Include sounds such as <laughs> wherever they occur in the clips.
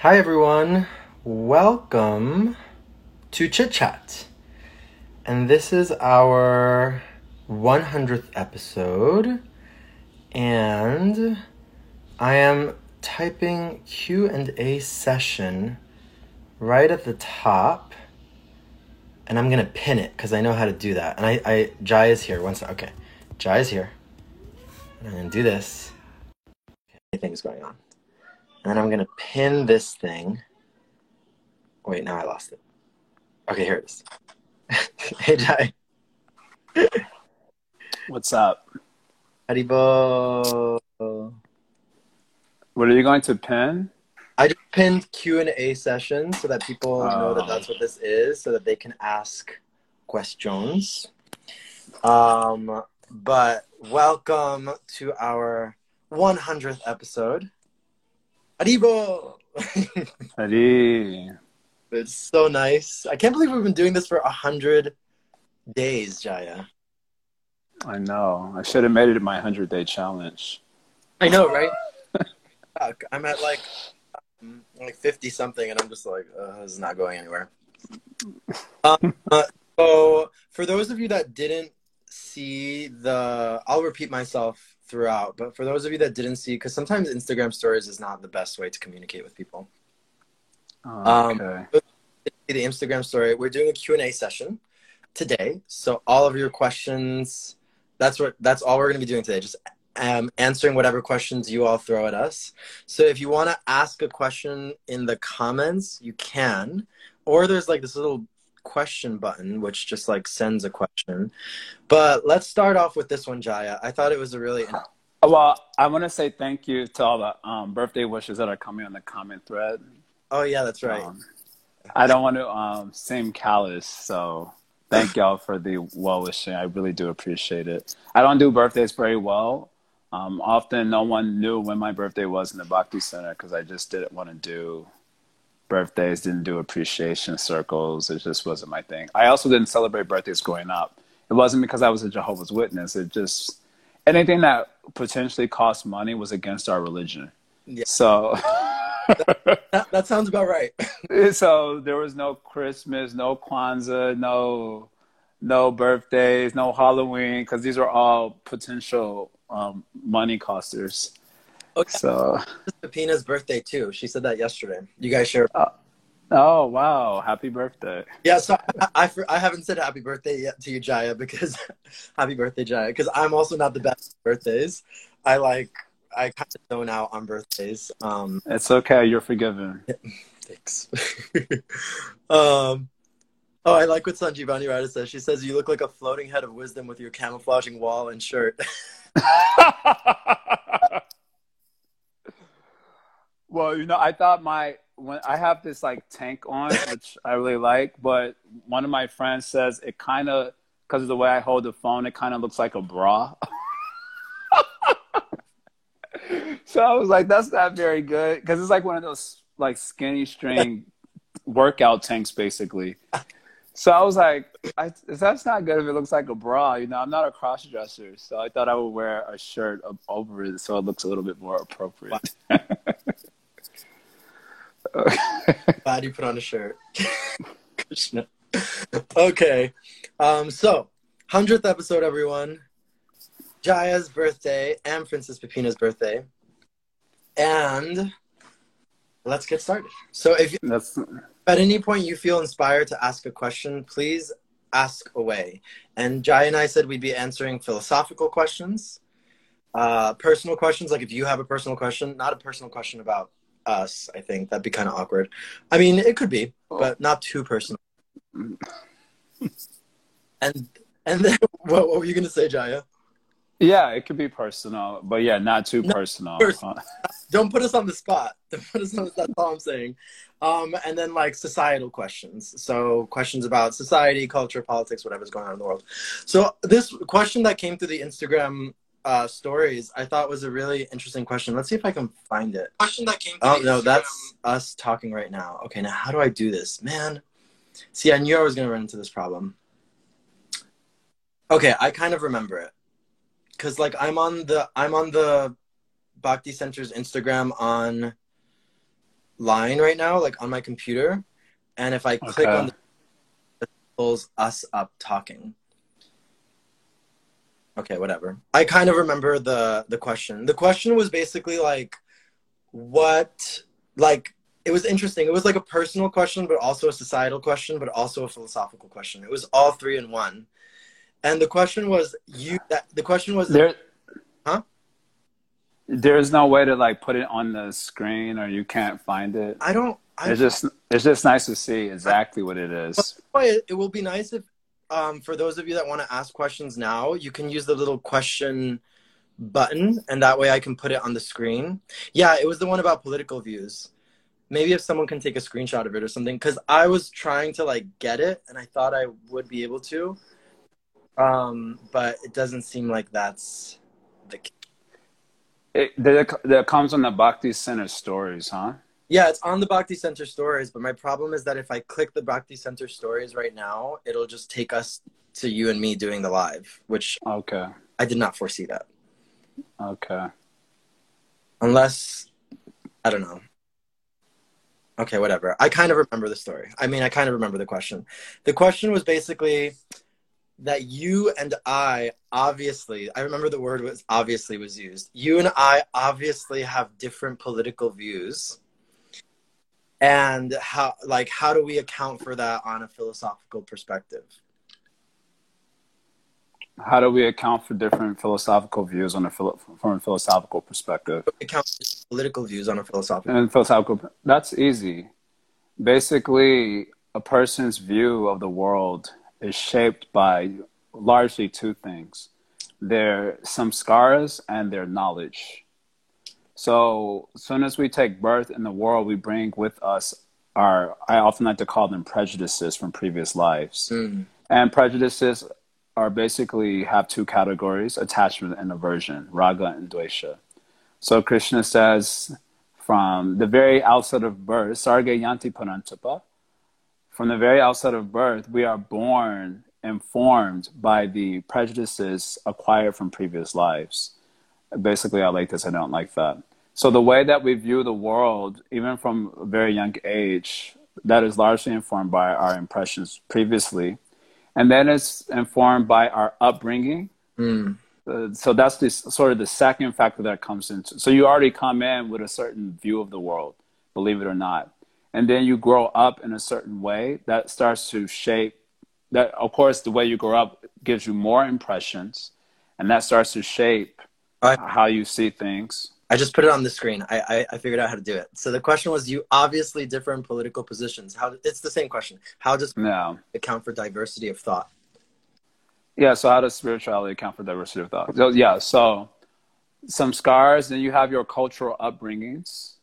Hi, everyone. Welcome to Chit Chat. And this is our 100th episode. And I am typing Q&A session right at the top. And I'm going to pin it because I know how to do that. And I, I Jai is here. One sec. Okay. Jai is here. And I'm going to do this. Okay, things going on. And then I'm gonna pin this thing. Wait, now I lost it. Okay, here it is. <laughs> hey Jai. What's up? Haribol. What are you going to pin? I just pinned Q and A session so that people know that Oh. that's what this is, so that they can ask questions. Um, but welcome to our 100th episode. Hari. It's so nice. I can't believe we've been doing this for a hundred days, Jaya. I know. I should have made it my 100 day challenge. I know, right? <laughs> Fuck, I'm at like um, like fifty something, and I'm just like, uh, this is not going anywhere. <laughs> Um, uh, so, for those of you that didn't see the, I'll repeat myself throughout, but for those of you that didn't see, because sometimes Instagram stories is not the best way to communicate with people. Um, Okay. the Instagram story. We're doing a Q&A session today. So all of your questions, that's what that's all we're going to be doing today. Just um, answering whatever questions you all throw at us. So if you want to ask a question in the comments, you can. Or there's like this little question button which just like sends a question. But let's start off with this one, Jaya. I thought it was a really well, I want to say thank you to all the um, birthday wishes that are coming on the comment thread. Oh yeah, that's right. Um, I don't want to um, seem callous, so thank y'all for the well wishing. I really do appreciate it. I don't do birthdays very well. Um, often, no one knew when my birthday was in the Bhakti Center because I just didn't want to do birthdays, didn't do appreciation circles. It just wasn't my thing. I also didn't celebrate birthdays growing up. It wasn't because I was a Jehovah's Witness. It just anything that potentially cost money was against our religion. Yeah. So. <laughs> That, that sounds about right. <laughs> so there was no Christmas, no Kwanzaa, no no birthdays, no Halloween, because these are all potential um, money costers. Okay. So, Pepina's birthday too. She said that yesterday. You guys share oh wow, happy birthday! Yeah, so I, I, I haven't said happy birthday yet to you, Jaya, because <laughs> happy birthday, Jaya, because I'm also not the best at birthdays. I like I kind of zone out on birthdays. Um, It's okay, you're forgiven. <laughs> thanks. <laughs> um, oh, I like what Sanjivani Rada says. She says you look like a floating head of wisdom with your camouflaging wall and shirt. Well, you know, I thought my when I have this like tank on, which I really like, but one of my friends says it kind of because of the way I hold the phone, it kind of looks like a bra. <laughs> so I was like, that's not very good because it's like one of those like skinny string workout tanks, basically. So I was like, I, that's not good if it looks like a bra. You know, I'm not a cross dresser, so I thought I would wear a shirt over it so it looks a little bit more appropriate. <laughs> you put on a shirt. <laughs> Krishna. okay. Um, so, 100th episode, everyone. Jaya's birthday and Princess Pepina's birthday. And let's get started. So, if That's at any point you feel inspired to ask a question, please ask away. And Jaya and I said we'd be answering philosophical questions, uh, personal questions, like if you have a personal question, not a personal question about us, I think that'd be kind of awkward. I mean, it could be, but not too personal. <laughs> and and then <laughs> what, what were you gonna say, Jaya? yeah, it could be personal, but yeah, not too No, personal. personal. <laughs> Don't put us on the spot. Don't put us on. That's all I'm saying. Um, and then like societal questions. So questions about society, culture, politics, whatever's going on in the world. So this question that came through the Instagram uh, stories, I thought was a really interesting question. Let's see if I can find it. question that came. Oh through no, Instagram. that's us talking right now. Okay, now how do I do this, man? See, I knew I was gonna run into this problem. Okay, I kind of remember it, cause like I'm on the I'm on the Bhakti Center's Instagram on line right now, like on my computer, and if I click Okay. on the it pulls us up talking. Okay, whatever. I kind of remember the the question. The question was basically like, what like it was interesting. It was like a personal question, but also a societal question, but also a philosophical question. It was all three in one. And the question was you. That the question was There, Huh? There's no way to like put it on the screen, or you can't find it. I don't. I It's just it's just nice to see exactly what it is. why it, it will be nice if um, for those of you that want to ask questions now you can use the little question button and that way i can put it on the screen yeah it was the one about political views maybe if someone can take a screenshot of it or something because i was trying to like get it and i thought i would be able to um, but it doesn't seem like that's the. It, that comes on the Bhakti Center stories, huh? Yeah it's on the bhakti center stories but my problem is that if i click the bhakti center stories right now it'll just take us to you and me doing the live which Okay, i did not foresee that okay. unless I don't know. Okay, whatever. I kind of remember the story. I mean, I kind of remember the question. The question was basically that you and I obviously, I remember the word was obviously was used. You and I obviously have different political views. And how like how do we account for that on a philosophical perspective? How do we account for different philosophical views on a philo- from a philosophical perspective? Account for political views on a philosophical And philosophical, that's easy. Basically, a person's view of the world is shaped by largely two things their samskaras and their knowledge. So, as soon as we take birth in the world, we bring with us our, I often like to call them prejudices from previous lives. Mm. And prejudices are basically have two categories attachment and aversion, raga and dvesha. So Krishna says from the very outset of birth, sarga yanti parantapa, from the very outset of birth, we are born informed by the prejudices acquired from previous lives. Basically, I like this, I don't like that. So the way that we view the world, even from a very young age, that is largely informed by our impressions previously. And then it's informed by our upbringing. Mm. Uh, so that's this sort of the second factor that comes into. So you already come in with a certain view of the world, believe it or not, and then you grow up in a certain way that starts to shape. That of course the way you grow up gives you more impressions, and that starts to shape I- how you see things. I just put it on the screen. I, I, I figured out how to do it. So the question was, you obviously differ in political positions. How it's the same question. How does Yeah, account for diversity of thought? yeah. So how does spirituality account for diversity of thought? So yeah, so samskaras, then you have your cultural upbringings,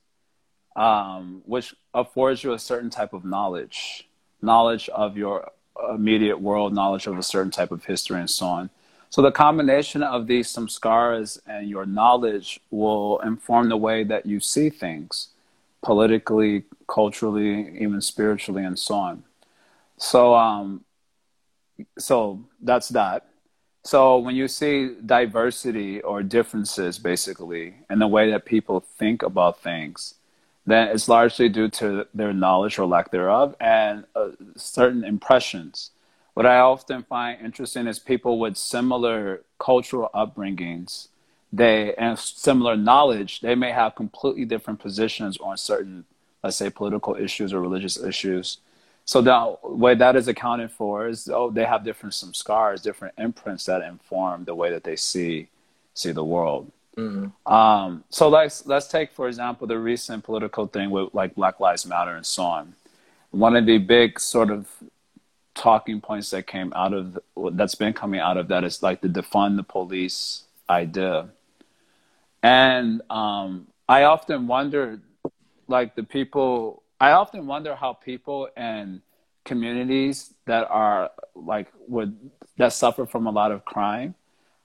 um, which affords you a certain type of knowledge, knowledge of your immediate world, knowledge of a certain type of history, and so on. So the combination of these samskaras and your knowledge will inform the way that you see things, politically, culturally, even spiritually, and so on. So, um, so that's that. So when you see diversity or differences, basically, in the way that people think about things, then it's largely due to their knowledge or lack thereof and uh, certain impressions. What I often find interesting is people with similar cultural upbringings, they and similar knowledge, they may have completely different positions on certain, let's say, political issues or religious issues. So the way that is accounted for is oh they have different samskaras, different imprints that inform the way that they see see the world. Mm. Um, so let's let's take for example the recent political thing with like Black Lives Matter and so on. One of the big sort of talking points that came out of that's been coming out of that is like the defund the police idea, and um, I often wonder, like the people. I often wonder how people and communities that are like would that suffer from a lot of crime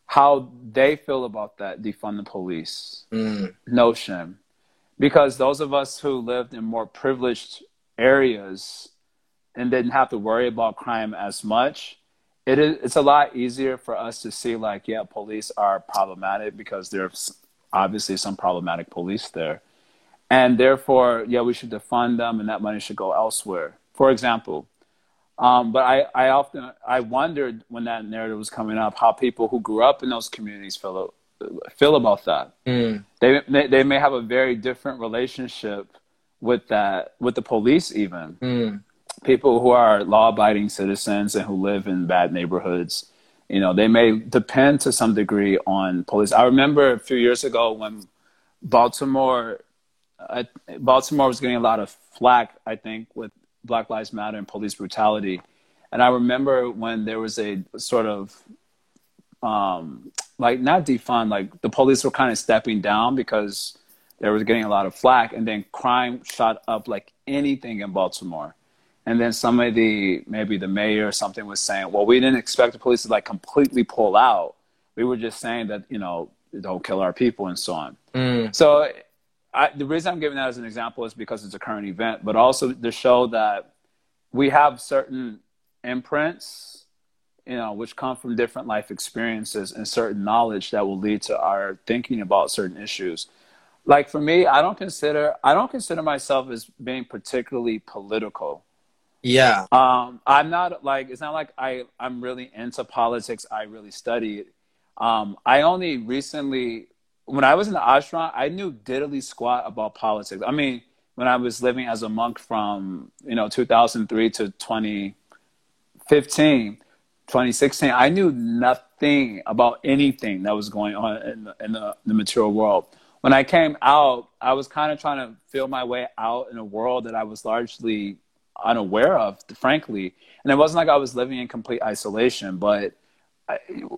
how they feel about that defund the police Mm. notion because those of us who lived in more privileged areas and didn't have to worry about crime as much it is it's a lot easier for us to see like yeah police are problematic because there's obviously some problematic police there and therefore, yeah, we should defund them, and that money should go elsewhere. For example, um, but I, I often I wondered when that narrative was coming up how people who grew up in those communities feel feel about that. Mm. They, they they may have a very different relationship with that with the police even. Mm. People who are law abiding citizens and who live in bad neighborhoods, you know, they may depend to some degree on police. I remember a few years ago when Baltimore uh, Baltimore was getting a lot of flack, I think, with Black Lives Matter and police brutality. And I remember when there was a sort of um, like not defund, like the police were kind of stepping down because they were getting a lot of flack, and then crime shot up like anything in Baltimore. And then somebody, maybe the mayor or something, was saying, "Well, we didn't expect the police to like completely pull out. We were just saying that you know don't kill our people and so on." Mm. So I, the reason I'm giving that as an example is because it's a current event, but also to show that we have certain imprints, you know, which come from different life experiences and certain knowledge that will lead to our thinking about certain issues. Like for me, I don't consider I don't consider myself as being particularly political. Yeah. Um, I'm not like it's not like I I'm really into politics. I really studied. Um, I only recently when I was in the ashram, I knew diddly squat about politics. I mean, when I was living as a monk from, you know, 2003 to 2015, 2016, I knew nothing about anything that was going on in the, in the, the material world. When I came out, I was kind of trying to feel my way out in a world that I was largely unaware of, frankly. And it wasn't like I was living in complete isolation, but –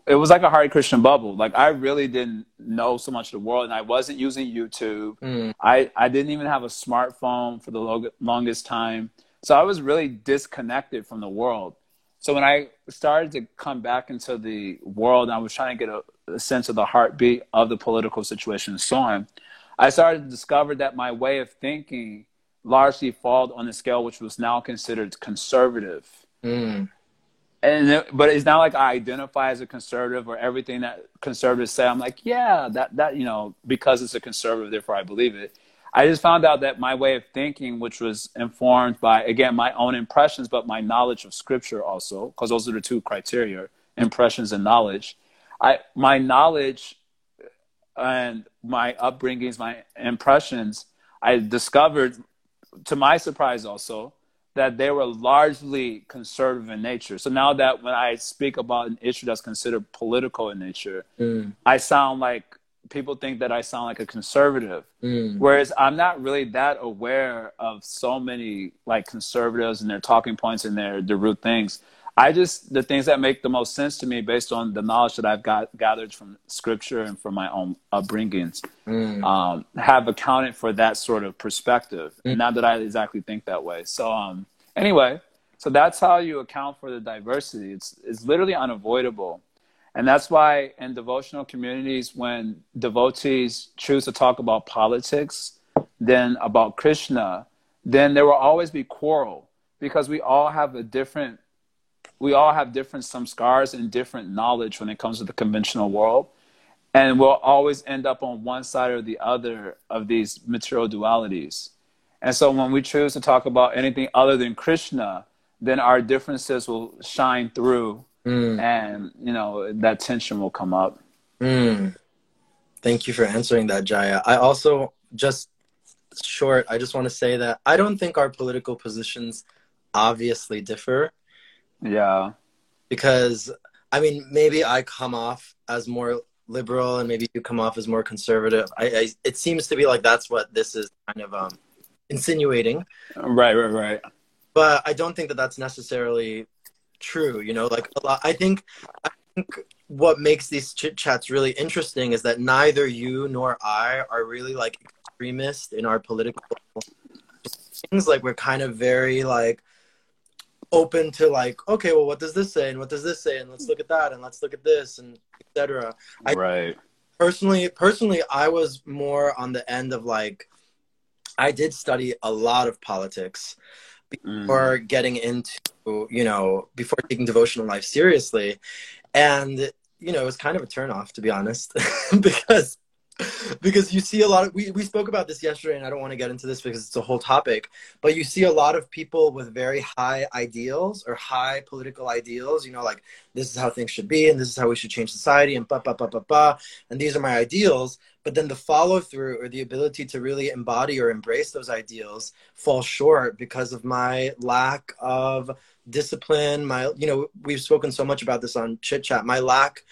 it was like a Hare Krishna bubble. Like I really didn't know so much of the world, and I wasn't using YouTube. Mm. I I didn't even have a smartphone for the log- longest time, so I was really disconnected from the world. So when I started to come back into the world, and I was trying to get a, a sense of the heartbeat of the political situation and so on, I started to discover that my way of thinking largely fall on a scale which was now considered conservative. Mm and but it's not like I identify as a conservative or everything that conservatives say. I'm like, yeah, that that you know, because it's a conservative, therefore I believe it. I just found out that my way of thinking, which was informed by again my own impressions, but my knowledge of scripture also, because those are the two criteria: impressions and knowledge. I my knowledge and my upbringings, my impressions, I discovered, to my surprise, also that they were largely conservative in nature. So now that when I speak about an issue that's considered political in nature, mm. I sound like people think that I sound like a conservative. Mm. Whereas I'm not really that aware of so many like conservatives and their talking points and their, their root things. I just the things that make the most sense to me based on the knowledge that I've got gathered from scripture and from my own upbringings mm. um, have accounted for that sort of perspective. Mm. Not that I exactly think that way. So um, anyway, so that's how you account for the diversity. It's it's literally unavoidable. And that's why in devotional communities, when devotees choose to talk about politics, then about Krishna, then there will always be quarrel because we all have a different we all have different samskaras and different knowledge when it comes to the conventional world. And we'll always end up on one side or the other of these material dualities. And so when we choose to talk about anything other than Krishna, then our differences will shine through mm. and, you know, that tension will come up. Mm. Thank you for answering that, Jaya. I also just short, I just want to say that I don't think our political positions obviously differ. Yeah. Because I mean, maybe I come off as more liberal, and maybe you come off as more conservative. I, I it seems to be like that's what this is kind of um, insinuating. Right, right, right. But I don't think that that's necessarily true. You know, like a lot. I think, I think what makes these chit chats really interesting is that neither you nor I are really like extremist in our political things. Like we're kind of very like open to like, okay, well, what does this say, and what does this say, and let's look at that, and let's look at this, and etc. Right. Personally, personally, I was more on the end of like, I did study a lot of politics before mm. getting into, you know, before taking devotional life seriously, and you know, it was kind of a turnoff to be honest, <laughs> because <laughs> because you see a lot of we, we spoke about this yesterday and i don't want to get into this because it's a whole topic but you see a lot of people with very high ideals or high political ideals you know like this is how things should be and this is how we should change society and ba ba ba ba ba and these are my ideals but then the follow through or the ability to really embody or embrace those ideals falls short because of my lack of discipline my you know we've spoken so much about this on chit chat my lack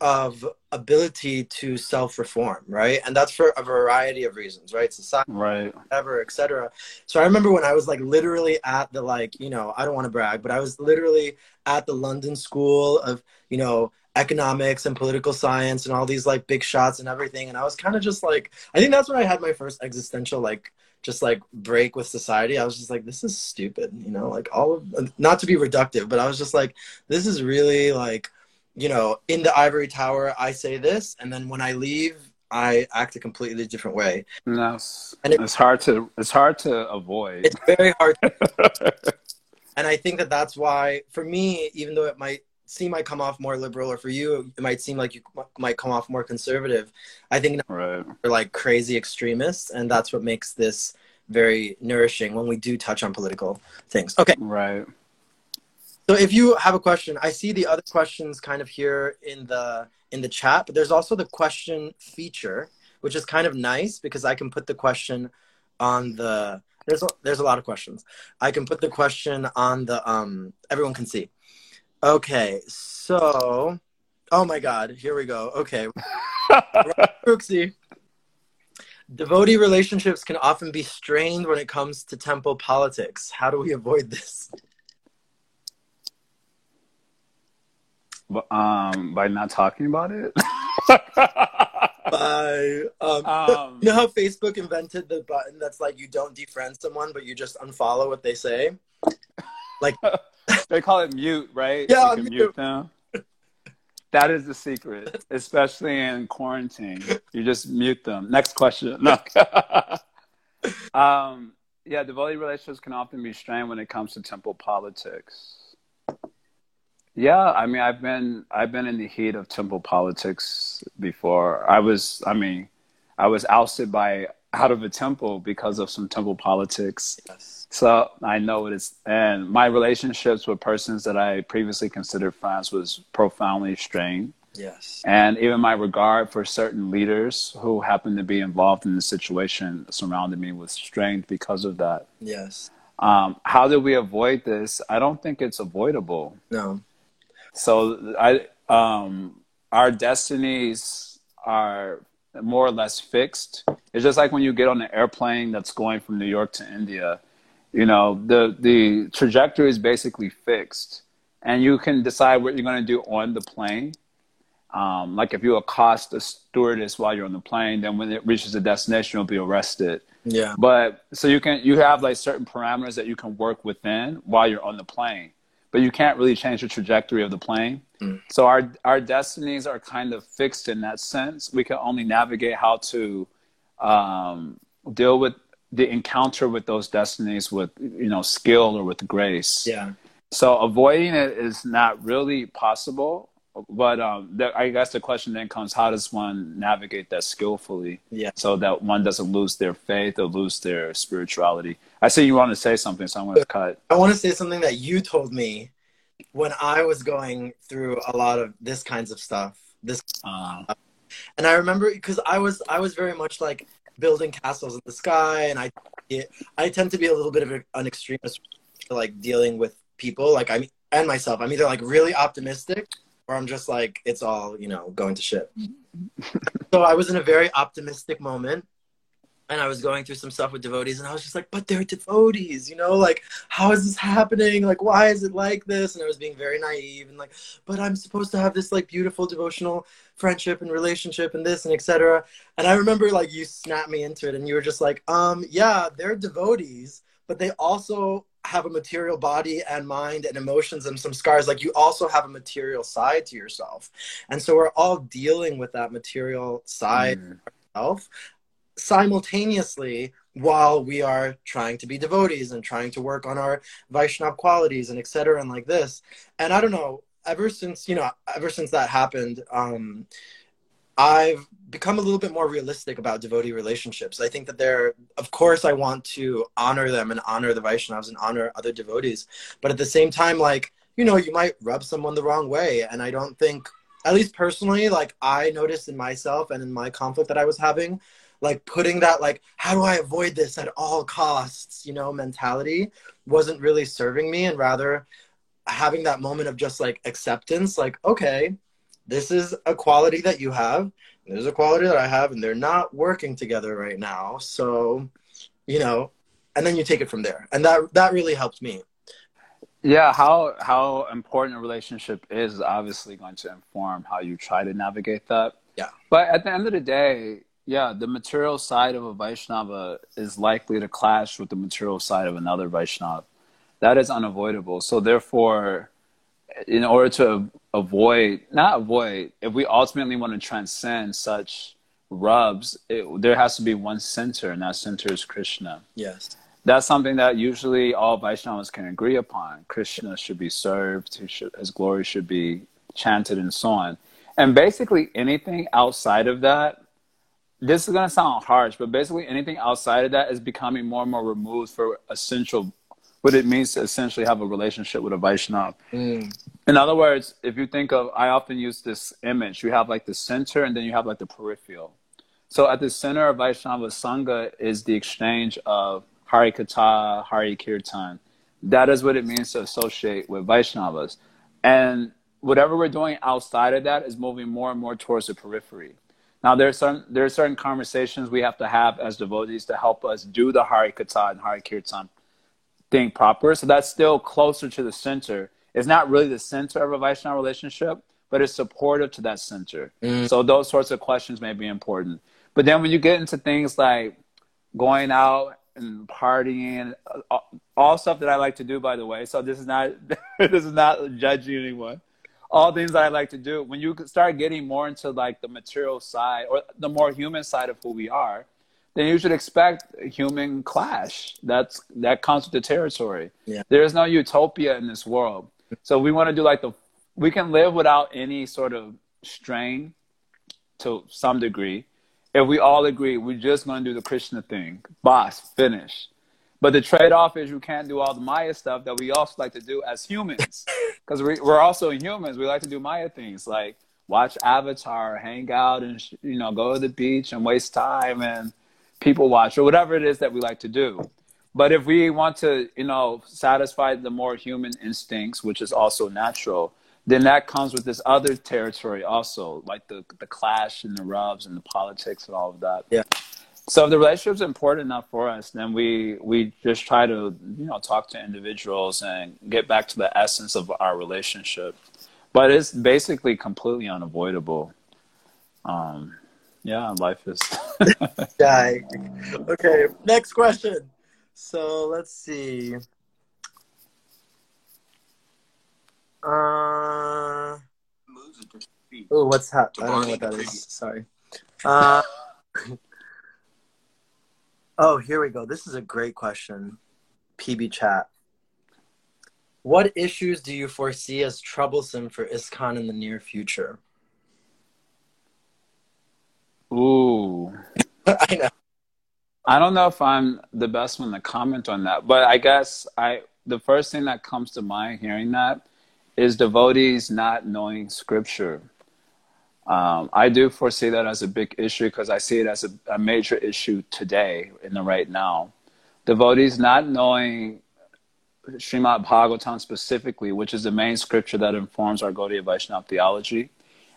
of ability to self-reform right? And that's for a variety of reasons right? Society right. whatever etc so i remember when i was like literally at the like you know i don't want to brag but i was literally at the london school of you know economics and political science and all these like big shots and everything. And i was kind of just like i think that's when i had my first existential like just like break with society. I was just like this is stupid you know? Like all of not to be reductive but i was just like this is really like you know, in the ivory tower, I say this, and then when I leave, I act a completely different way. No, and it, it's hard to it's hard to avoid. It's very hard. <laughs> and I think that that's why, for me, even though it might seem I come off more liberal, or for you, it might seem like you might come off more conservative. I think right. we're like crazy extremists, and that's what makes this very nourishing when we do touch on political things. Okay. Right. So if you have a question, I see the other questions kind of here in the in the chat, but there's also the question feature, which is kind of nice because I can put the question on the there's a, there's a lot of questions. I can put the question on the um everyone can see. Okay, so oh my god, here we go. Okay. <laughs> Brooksy. Devotee relationships can often be strained when it comes to temple politics. How do we avoid this? Um, by not talking about it. <laughs> by um, um, you know how Facebook invented the button that's like you don't defriend someone, but you just unfollow what they say. Like <laughs> they call it mute, right? Yeah, you can mute. mute them. That is the secret, especially in quarantine. You just mute them. Next question. No. <laughs> um, yeah, devotee relationships can often be strained when it comes to temple politics. Yeah, I mean, I've been I've been in the heat of temple politics before. I was, I mean, I was ousted by out of a temple because of some temple politics. Yes. So I know it is, and my relationships with persons that I previously considered friends was profoundly strained. Yes. And even my regard for certain leaders who happened to be involved in the situation surrounded me with strained because of that. Yes. Um, how do we avoid this? I don't think it's avoidable. No. So I um, our destinies are more or less fixed. It's just like when you get on an airplane that's going from New York to India. You know, the the trajectory is basically fixed, and you can decide what you're going to do on the plane. Um, like if you accost a stewardess while you're on the plane, then when it reaches the destination, you'll be arrested. Yeah. But so you can you have like certain parameters that you can work within while you're on the plane but you can't really change the trajectory of the plane. Mm. So our our destinies are kind of fixed in that sense. We can only navigate how to um, deal with the encounter with those destinies with you know skill or with grace. Yeah. So avoiding it is not really possible. But um, the, I guess the question then comes: How does one navigate that skillfully? Yeah. So that one doesn't lose their faith or lose their spirituality. I see you want to say something, so I'm going to cut. I want to say something that you told me when I was going through a lot of this kinds of stuff. This, uh, and I remember because I was I was very much like building castles in the sky, and I I tend to be a little bit of an extremist, like dealing with people, like I'm and myself. I'm either like really optimistic, or I'm just like it's all you know going to shit. so I was in a very optimistic moment and I was going through some stuff with devotees, and I was just like, but they're devotees, you know, like, how is this happening? Like, why is it like this? And I was being very naive and like, but I'm supposed to have this like beautiful devotional friendship and relationship and this and etc. And I remember like you snapped me into it, and you were just like, um, yeah, they're devotees, but they also have a material body and mind and emotions and samskaras like you also have a material side to yourself and so we're all dealing with that material side mm. ourselves simultaneously while we are trying to be devotees and trying to work on our Vaishnav qualities and etc. and like this. And I don't know, ever since, you know, ever since that happened, um, I've become a little bit more realistic about devotee relationships. I think that they're, of course, I want to honor them and honor the Vaishnavas and honor other devotees. But at the same time, like, you know, you might rub someone the wrong way. And I don't think, at least personally, like, I noticed in myself and in my conflict that I was having, like, putting that, like, how do I avoid this at all costs, you know, mentality wasn't really serving me. And rather, having that moment of just like acceptance, like, okay, this is a quality that you have there's a quality that i have and they're not working together right now so you know and then you take it from there. And that that really helped me. Yeah how how important a relationship is obviously going to inform how you try to navigate that. Yeah. But at the end of the day yeah the material side of a vaishnava is likely to clash with the material side of another vaishnava. That is unavoidable. So therefore in order to avoid not avoid if we ultimately want to transcend such rubs it, there has to be one center and that center is krishna. Yes. That's something that usually all vaishnavas can agree upon. Krishna should be served his glory should be chanted and so on. And basically anything outside of that this is going to sound harsh but basically anything outside of that is becoming more and more removed for essential what it means to essentially have a relationship with a Vaishnava. Mm. In other words, if you think of, I often use this image. You have like the center and then you have like the peripheral. So at the center of Vaishnava Sangha is the exchange of Hari Katha, Hari Kirtan. That is what it means to associate with Vaishnavas. And whatever we're doing outside of that is moving more and more towards the periphery. Now, there are certain there are certain conversations we have to have as devotees to help us do the Hari Katha and Hari Kirtan thing proper. So that's still closer to the center. It's not really the center of a Vaishnava relationship, but it's supportive to that center. Mm. So those sorts of questions may be important. But then when you get into things like going out and partying, all stuff that I like to do, by the way. So this is not <laughs> this is not judging anyone. All things that I like to do. When you start getting more into like the material side or the more human side of who we are, then you should expect a human clash. That's that comes with the territory. Yeah. There is no utopia in this world. So we want to do like the we can live without any sort of strain to some degree. If we all agree we're just going to do the Krishna thing, boss, finish. But the trade off is you can't do all the Maya stuff that we also like to do as humans. <laughs> Because we, we're also humans. We like to do Maya things like watch Avatar, hang out, and you know, go to the beach and waste time and people watch or whatever it is that we like to do. But if we want to, you know, satisfy the more human instincts, which is also natural, then that comes with this other territory also, like the the clash and the rubs and the politics and all of that. Yeah. So if the relationship's important enough for us, then we we just try to, you know, talk to individuals and get back to the essence of our relationship. But it's basically completely unavoidable. Um, yeah, life is. <laughs> Die. Okay, next question. So let's see. Uh. Oh, what's happening? I don't know what that is. Sorry. Uh, <laughs> oh, here we go. This is a great question. PB chat. What issues do you foresee as troublesome for ISKCON in the near future? Ooh. <laughs> I know. I don't know if I'm the best one to comment on that, but I guess I the first thing that comes to mind hearing that is devotees not knowing scripture. Um, I do foresee that as a big issue because I see it as a, a, major issue today in the right now. Devotees not knowing Srimad Bhagavatam specifically, which is the main scripture that informs our Gaudiya Vaishnava theology,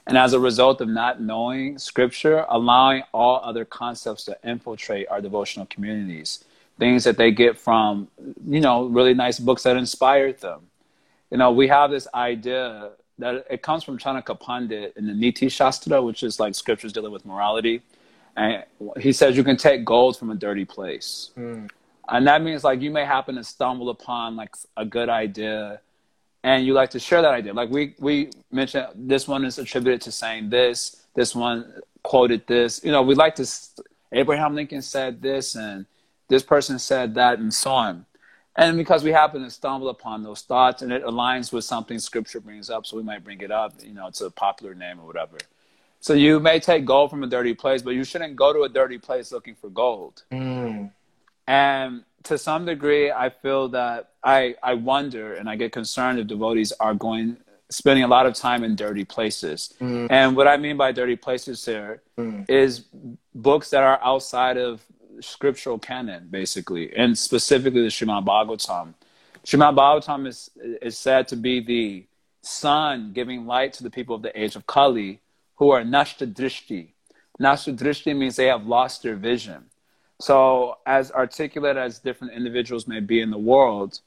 and as a result of not knowing scripture, allowing all other concepts to infiltrate our devotional communities, things that they get from, you know, really nice books that inspired them. You know, we have this idea that it comes from Chanakya Pandit in the Niti Shastra, which is like scriptures dealing with morality. And he says you can take gold from a dirty place. Mm. And that means like you may happen to stumble upon like a good idea and you like to share that idea. Like we we mentioned, this one is attributed to saying this. This one quoted this. You know, we like to. Abraham Lincoln said this, and this person said that, and so on. And because we happen to stumble upon those thoughts, and it aligns with something Scripture brings up, so we might bring it up. You know, it's a popular name or whatever. So you may take gold from a dirty place, but you shouldn't go to a dirty place looking for gold. Mm. And to some degree, I feel that I I wonder and I get concerned if devotees are going spending a lot of time in dirty places. Mm. And what I mean by dirty places here Mm. is books that are outside of scriptural canon, basically, and specifically the Srimad Bhagavatam. Srimad Bhagavatam is is said to be the sun giving light to the people of the age of Kali, who are nashta drishti. Nashta drishti means they have lost their vision. So, as articulate as different individuals may be in the world,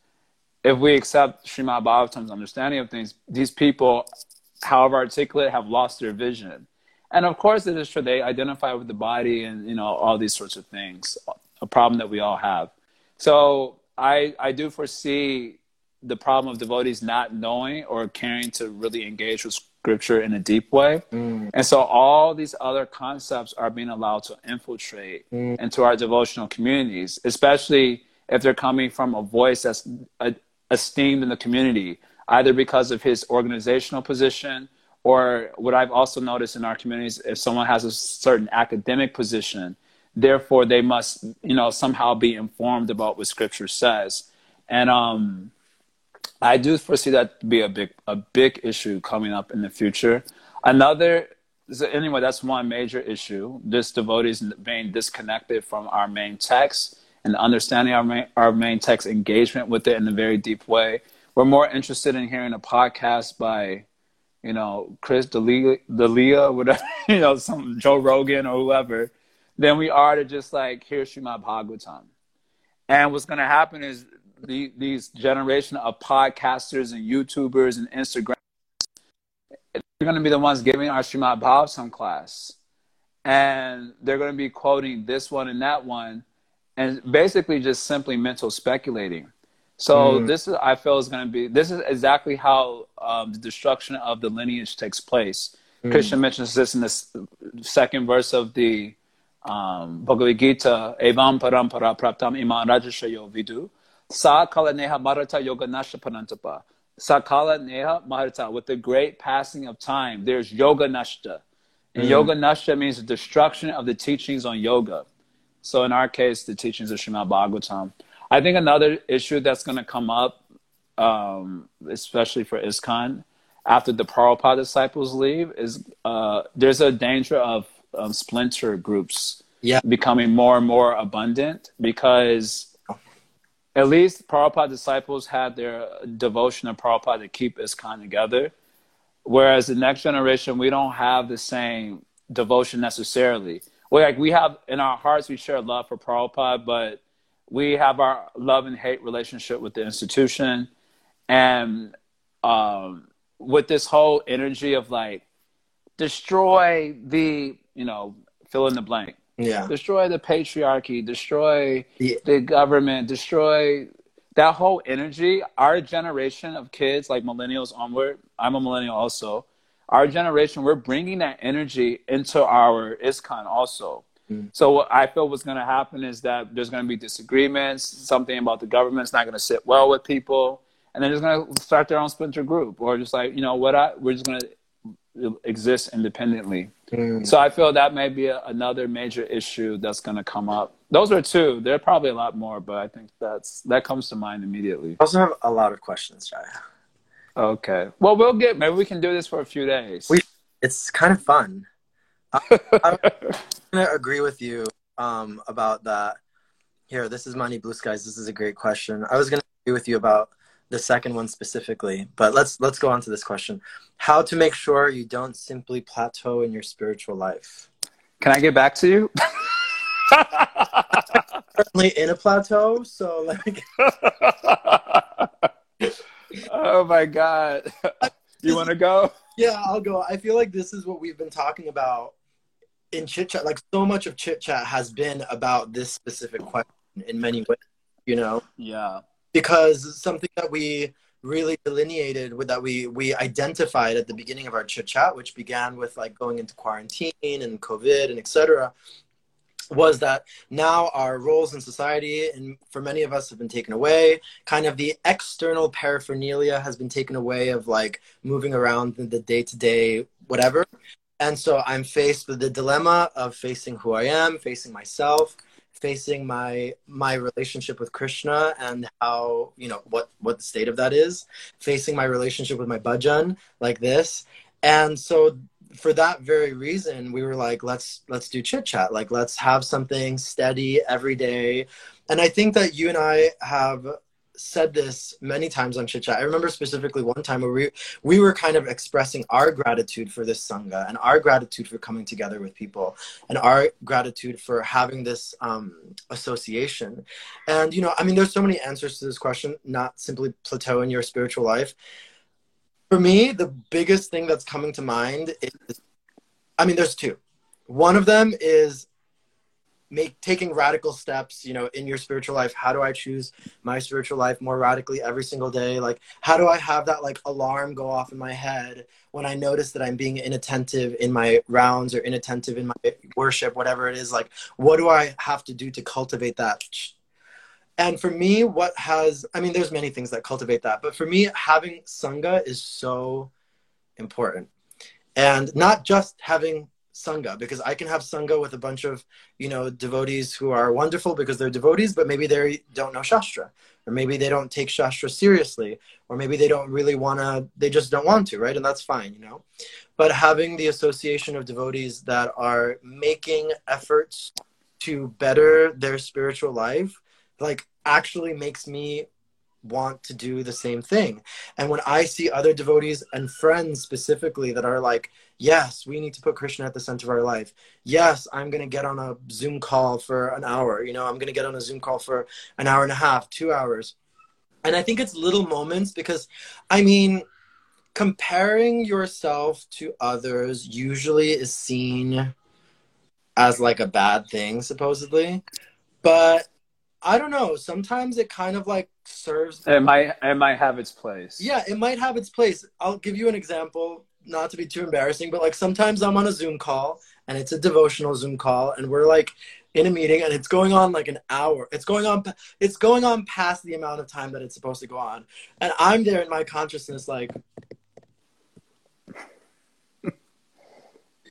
if we accept Srimad Bhagavatam's understanding of things, these people, however articulate, have lost their vision. And of course, it is true they identify with the body and you know all these sorts of things, a problem that we all have. So I I do foresee the problem of devotees not knowing or caring to really engage with scripture in a deep way. Mm. And so all these other concepts are being allowed to infiltrate Mm. into our devotional communities, especially if they're coming from a voice that's uh, esteemed in the community, either because of his organizational position or what I've also noticed in our communities, if someone has a certain academic position, therefore they must, you know, somehow be informed about what scripture says. And um, I do foresee that to be a big a big issue coming up in the future. Another so anyway, that's one major issue. This devotees being disconnected from our main text and understanding our main, our main text engagement with it in a very deep way. We're more interested in hearing a podcast by, you know, Chris D'Elia, D'Elia whatever, <laughs> you know, some Joe Rogan or whoever, than we are to just like hear Srimad Bhagavatam. And what's going to happen is the, these generation of podcasters and YouTubers and Instagram, they're going to be the ones giving our Srimad Bhagavatam class. And they're going to be quoting this one and that one and basically just simply mental speculating. So Mm. this is, I feel, is going to be. This is exactly how um, the destruction of the lineage takes place. Mm. Krishna mentions this in the second verse of the um, Bhagavad Gita. Evam parampara praptam iman rajarshayo vidu. Sa kala neha marata yoga nasha parantapa. Sa kala neha marata. With the great passing of time, there's yoga nashta. And Mm. yoga nashta means the destruction of the teachings on yoga. So in our case, the teachings of Srimad Bhagavatam. I think another issue that's going to come up, um, especially for ISKCON, after the Prabhupada disciples leave, is uh, there's a danger of um, splinter groups Yeah. becoming more and more abundant because at least Prabhupada disciples had their devotion of Prabhupada to keep ISKCON together. Whereas the next generation, we don't have the same devotion necessarily. We like we have in our hearts, we share love for Prabhupada, but we have our love and hate relationship with the institution, and um, with this whole energy of like destroy the you know fill in the blank, Yeah. destroy the patriarchy, destroy Yeah. the government, destroy that whole energy. Our generation of kids, like millennials onward, I'm a millennial also. Our generation, we're bringing that energy into our ISKCON also. Mm. So what I feel what's going to happen is that there's going to be disagreements. Something about the government's not going to sit well with people, and they're just going to start their own splinter group, or just like you know what I we're just going to exist independently. Mm. So I feel that may be a, another major issue that's going to come up. Those are two. There are probably a lot more, but I think that's that comes to mind immediately. I also have a lot of questions, Jaya. Okay. Well, we'll get. Maybe we can do this for a few days. We- It's kind of fun. I'm <laughs> gonna agree with you um, about that. Here, this is Money Blue Skies. This is a great question. I was gonna agree with you about the second one specifically, but let's let's go on to this question: How to make sure you don't simply plateau in your spiritual life? Can I get back to you? <laughs> Currently in a plateau, so like <laughs> oh my god. <laughs> You want to go? Yeah, I'll go. I feel like this is what we've been talking about in chit chat. Like so much of chit chat has been about this specific question in many ways, you know, Yeah. because something that we really delineated with that we we identified at the beginning of our chit chat, which began with like going into quarantine and COVID and etc. Was that now our roles in society and for many of us have been taken away. Kind of the external paraphernalia has been taken away of like moving around in the day to day, whatever. and so I'm faced with the dilemma of facing who I am, facing myself, facing my my relationship with Krishna and how you know what what the state of that is, facing my relationship with my bhajan like this, and so for that very reason we were like let's let's do chit chat. Like let's have something steady every day. And i think that you and i have said this many times on chit chat. I remember specifically one time where we we were kind of expressing our gratitude for this sangha and our gratitude for coming together with people and our gratitude for having this um, association. And you know i mean there's so many answers to this question not simply plateau in your spiritual life for me, the biggest thing that's coming to mind is I mean, there's two. One of them is make taking radical steps you know in your spiritual life. How do i choose my spiritual life more radically every single day? Like how do i have that like alarm go off in my head when i notice that i'm being inattentive in my rounds or inattentive in my worship whatever it is? Like what do i have to do to cultivate that and for me what has i mean there's many things that cultivate that but for me having sangha is so important. And not just having sangha because i can have sangha with a bunch of you know devotees who are wonderful because they're devotees but maybe they don't know shastra or maybe they don't take shastra seriously or maybe they don't really want to they just don't want to right? And that's fine you know? But having the association of devotees that are making efforts to better their spiritual life like actually makes me want to do the same thing. And when I see other devotees and friends specifically that are like, yes, we need to put Krishna at the center of our life. Yes, I'm going to get on a Zoom call for an hour. You know, I'm going to get on a Zoom call for an hour and a half, two hours. And I think it's little moments because, I mean, comparing yourself to others usually is seen as like a bad thing, supposedly. But I don't know. Sometimes it kind of like serves. It might it might have its place. Yeah, it might have its place. I'll give you an example, not to be too embarrassing, but like sometimes I'm on a Zoom call and it's a devotional Zoom call, and we're like in a meeting and it's going on like an hour. It's going on. It's going on past the amount of time that it's supposed to go on, and I'm there in my consciousness like. <laughs>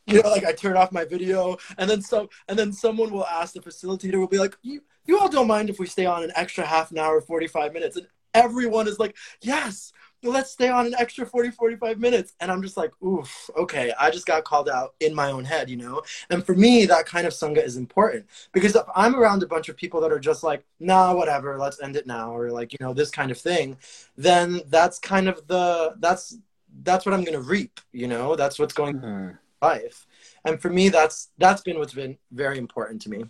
you know, like I turn off my video, and then some, and then someone will ask the facilitator, will be like, "You, you all don't mind if we stay on an extra half an hour, 45 minutes. And everyone is like, yes, let's stay on an extra 40, 45 minutes. And I'm just like, oof, okay, I just got called out in my own head, you know? And for me, that kind of Sangha is important because if I'm around a bunch of people that are just like, nah, whatever, let's end it now, or like, you know, this kind of thing, then that's kind of the, that's, that's what I'm going to reap, you know? That's what's going mm-hmm. life. And for me, that's, that's been what's been very important to me.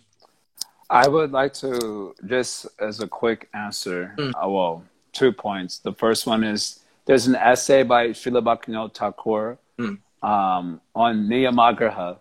I would like to just as a quick answer. Mm. Uh, well, two points. The first one is there's an essay by Srila Bhaktivinoda Thakur mm. um, on Niyamagraha.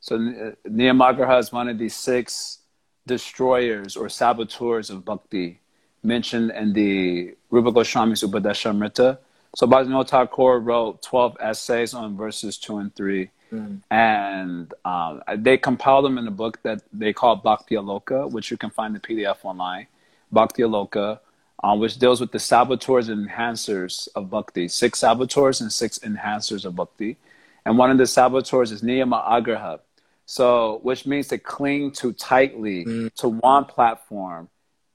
So Niyamagraha is one of the six destroyers or saboteurs of bhakti mentioned in the Rupa Goswami's Upadeshamrita. So Bhaktivinoda Thakur wrote 12 essays on verses 2 and 3 Mm. And um, they compiled them in a book that they call Bhakti Aloka, which you can find the PDF online. Bhakti Aloka, um, which deals with the saboteurs and enhancers of Bhakti. Six saboteurs and six enhancers of Bhakti. And one of the saboteurs is Niyama Agraha. So, which means to cling too tightly mm. to one platform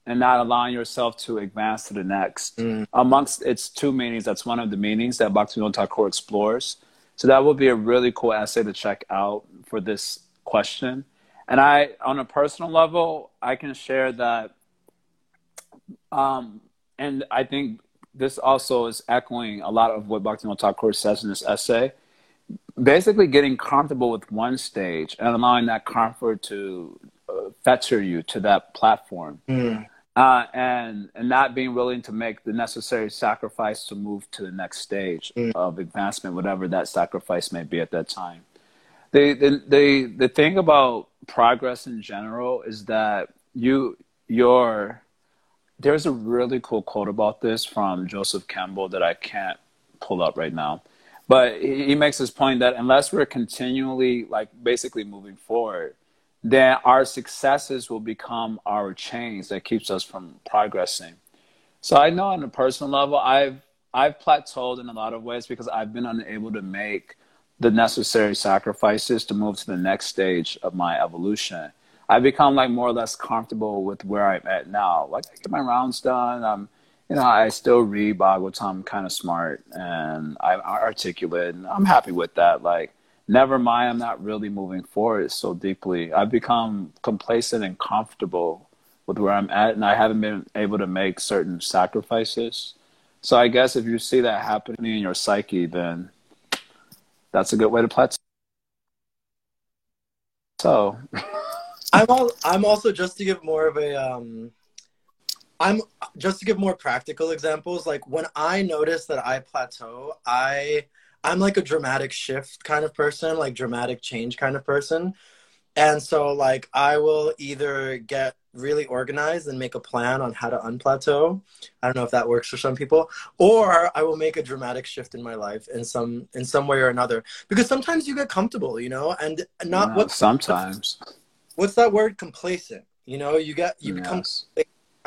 and not allowing yourself to advance to the next. Mm. Amongst its two meanings, that's one of the meanings that Bhaktivinoda Thakur explores. So that would be a really cool essay to check out for this question. And I, on a personal level, I can share that. Um, and I think this also is echoing a lot of what Bhaktivinoda Thakur says in this essay. Basically, getting comfortable with one stage and allowing that comfort to uh, fetter you to that platform. Mm uh, and and not being willing to make the necessary sacrifice to move to the next stage mm. of advancement, whatever that sacrifice may be at that time. The, the the the thing about progress in general is that you your there's a really cool quote about this from Joseph Campbell that I can't pull up right now. But he makes this point that unless we're continually like basically moving forward, then our successes will become our chains that keeps us from progressing. So I know on a personal level, I've I've plateaued in a lot of ways because I've been unable to make the necessary sacrifices to move to the next stage of my evolution. I've become like more or less comfortable with where I'm at now. Like I get my rounds done. I'm, you know, I still read Bhagavatam kind of smart and I'm articulate and I'm happy with that. Like, never mind, I'm not really moving forward so deeply. I've become complacent and comfortable with where I'm at and I haven't been able to make certain sacrifices. So I guess if you see that happening in your psyche, then that's a good way to plateau. So <laughs> I'm all, I'm also just to give more of a um I'm just to give more practical examples like when I notice that I plateau, I I'm like a dramatic shift kind of person, like dramatic change kind of person. And so like I will either get really organized and make a plan on how to unplateau. I don't know if that works for some people, or I will make a dramatic shift in my life in some in some way or another. Because sometimes you get comfortable, you know, and not no, what sometimes what's that word complacent you know you get you become yes.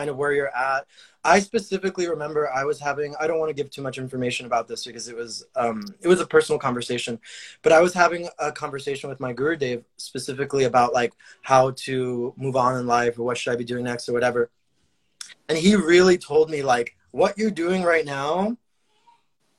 Kind of where you're at. I specifically remember i was having i don't want to give too much information about this because it was um it was a personal conversation but i was having a conversation with my gurudev specifically about like how to move on in life or what should i be doing next or whatever. And he really told me like what you're doing right now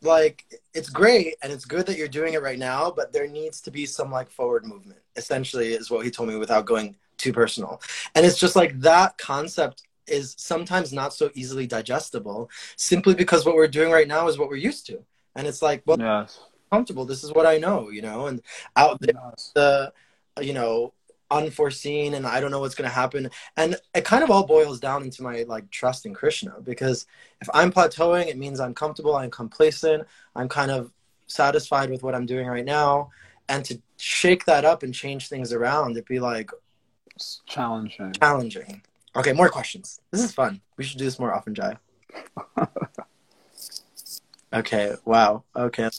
like it's great and it's good that you're doing it right now but there needs to be some like forward movement essentially is what he told me without going too personal. And it's just like that concept is sometimes not so easily digestible simply because what we're doing right now is what we're used to and it's like well yes. comfortable this is what i know you know and out there yes. the you know unforeseen and I don't know what's going to happen. And it kind of all boils down into my like trust in Krishna because if I'm plateauing, it means I'm comfortable, I'm complacent, I'm kind of satisfied with what I'm doing right now. And to shake that up and change things around, it'd be like it's challenging. Challenging. Okay, more questions. This is fun. We should do this more often, Jai. <laughs> okay, wow. Okay.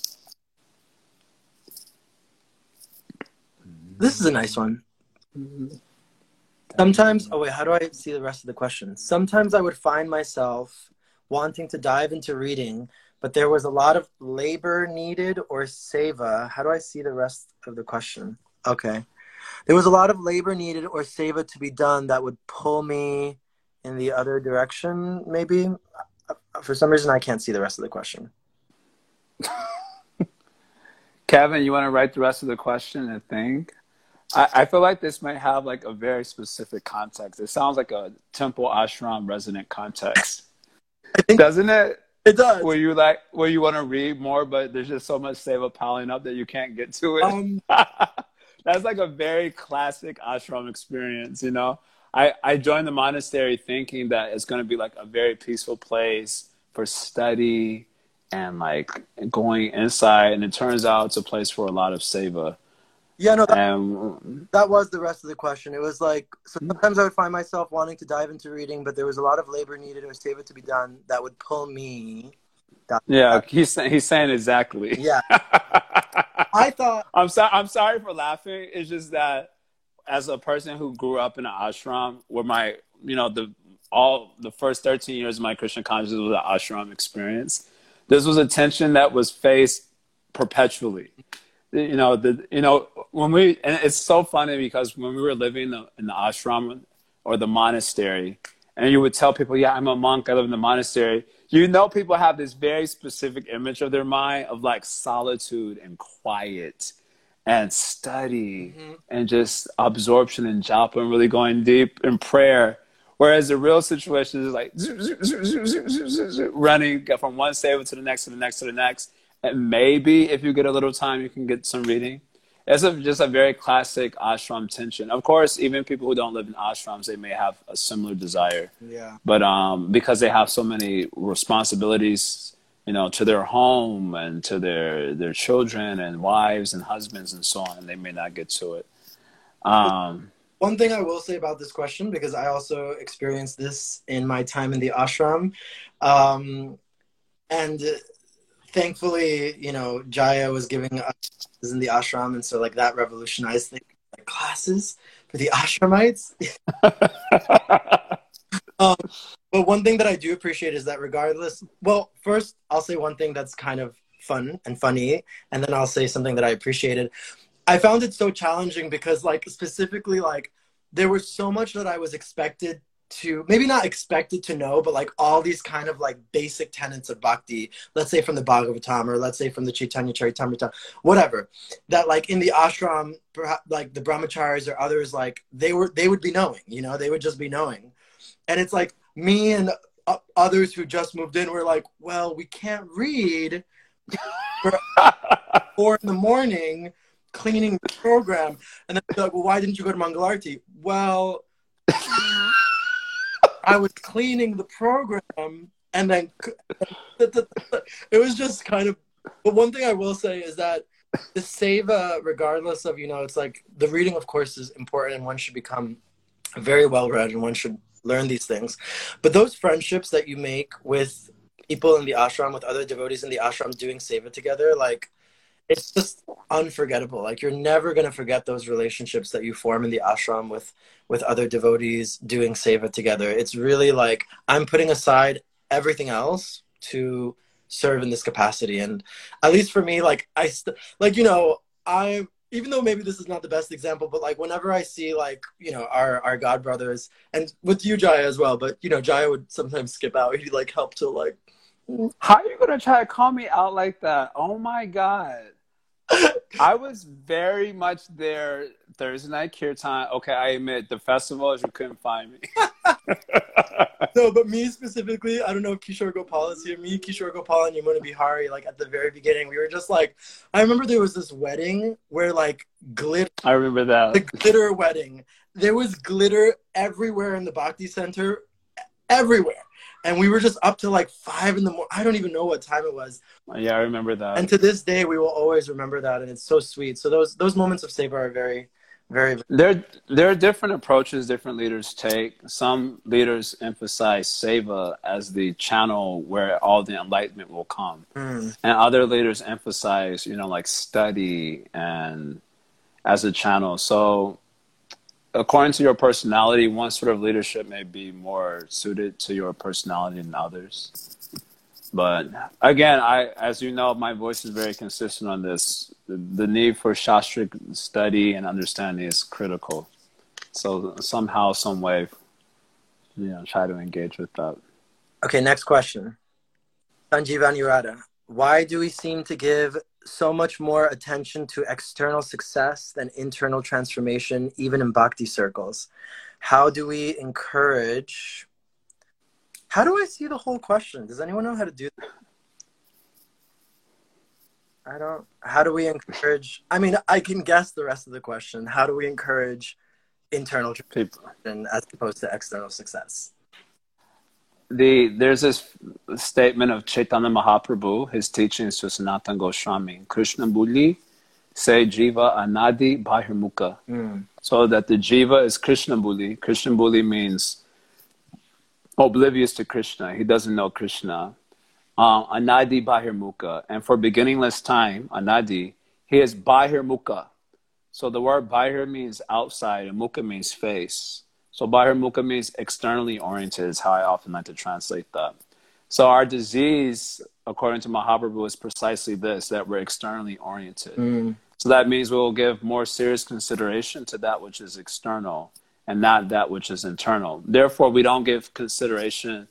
This is a nice one. Sometimes, oh wait, how do I see the rest of the question? Sometimes I would find myself wanting to dive into reading, but there was a lot of labor needed or seva. How do I see the rest of the question? Okay. There was a lot of labor needed or seva to be done that would pull me in the other direction, maybe. For some reason, I can't see the rest of the question. <laughs> Kevin, you want to write the rest of the question, I think? I, I feel like this might have like a very specific context. It sounds like a temple ashram resident context, doesn't it? It does. Where you like where you want to read more, but there's just so much seva piling up that you can't get to it. Um, <laughs> That's like a very classic ashram experience, you know. I, I joined the monastery thinking that it's going to be like a very peaceful place for study and like going inside, and it turns out it's a place for a lot of seva. Yeah, no, that, Um, that was the rest of the question. It was like so sometimes I would find myself wanting to dive into reading, but there was a lot of labor needed or seva to be done that would pull me. Down. yeah, he's saying he's saying exactly. Yeah. <laughs> I thought I'm sorry. I'm sorry for laughing. It's just that as a person who grew up in an ashram, where my you know the all the first 13 years of my Krishna consciousness was an ashram experience. This was a tension that was faced perpetually. You know the you know when we and it's so funny because when we were living in the, in the ashram or the monastery, and you would tell people, "Yeah, I'm a monk. I live in the monastery." you know people have this very specific image of their mind of like solitude and quiet and study mm-hmm. and just absorption and japa and really going deep in prayer. Whereas the real situation is like running from one stable to the next to the next to the next. And maybe if you get a little time you can get some reading. It's a, just a very classic ashram tension. Of course, even people who don't live in ashrams, they may have a similar desire yeah. but um, because they have so many responsibilities, you know, to their home and to their their children and wives and husbands and so on, and they may not get to it. Um, One thing I will say about this question, because I also experienced this in my time in the ashram, um, and thankfully, you know, Jaya was giving us in the ashram, and so like that revolutionized things like classes for the <laughs> ashramites. <laughs> um, but one thing that I do appreciate is that regardless, well, first I'll say one thing that's kind of fun and funny, and then I'll say something that I appreciated. I found it so challenging because, like, specifically, like, there was so much that I was expected to maybe not expected to know, but like all these kind of like basic tenets of bhakti, let's say from the Bhagavatam or let's say from the Chaitanya Charitamrita, whatever, that like in the ashram, perhaps like the brahmacharis or others, like they were, they would be knowing, you know, they would just be knowing. And it's like me and others who just moved in were like, well, we can't read <laughs> four in the morning cleaning the program. And then they're like, well, why didn't you go to Mangalarti? Well, <laughs> I was cleaning the program and then it was just kind of but one thing I will say is that the seva, uh, regardless of, you know, it's like the reading of course is important and one should become very well read and one should learn these things. But those friendships that you make with people in the ashram, with other devotees in the ashram doing seva together, like it's just unforgettable. Like you're never gonna forget those relationships that you form in the ashram with with other devotees doing seva together. It's really like I'm putting aside everything else to serve in this capacity. And at least for me, like I st- like you know I even though maybe this is not the best example, but like whenever I see like you know our our god brothers and with you Jaya as well, but you know Jaya would sometimes skip out. He'd like help to like how are you gonna try to call me out like that? Oh my god. I was very much there Thursday night kirtan. Okay, I admit the festival you couldn't find me. <laughs> no, but me specifically, I don't know if Kishore Gopal is here. Me, Kishore Gopal, and Yamuna Bihari, like at the very beginning, we were just like, I remember there was this wedding where like glitter. I remember that. The glitter wedding. There was glitter everywhere in the Bhakti Center, everywhere and we were just up to like five in the morning. I don't even know what time it was. Yeah, I remember that. And to this day, we will always remember that, and it's so sweet. So those those moments of seva are very, very. There there are different approaches different leaders take. Some leaders emphasize seva as the channel where all the enlightenment will come, mm. and other leaders emphasize you know like study and as a channel. So according to your personality, one sort of leadership may be more suited to your personality than others. But again, I, as you know, my voice is very consistent on this. The, the need for shastric study and understanding is critical. So somehow, some way, you know, try to engage with that. Okay, next question. Sanjeevan Radha. Why do we seem to give so much more attention to external success than internal transformation, even in bhakti circles. How do we encourage? How do I see the whole question? Does anyone know how to do that? I don't. How do we encourage? I mean, I can guess the rest of the question. How do we encourage internal transformation as opposed to external success? The there's this statement of Chaitanya Mahaprabhu, his teachings to Sanatan Goswami, Krishna Bhuli, say Jiva Anadi Bahirmukha. Mm. So that the Jiva is Krishna Bhuli. Krishna Bhuli means oblivious to Krishna. He doesn't know Krishna. Um, Anadi Bahirmukha. And for beginningless time, Anadi, he is Bahirmukha. So the word Bahir means outside and Mukha means face. So Bahirmukha means externally oriented is how I often like to translate that. So our disease, according to Mahaprabhu, is precisely this, that we're externally oriented. Mm. So that means we will give more serious consideration to that which is external and not that which is internal. Therefore, we don't give consideration,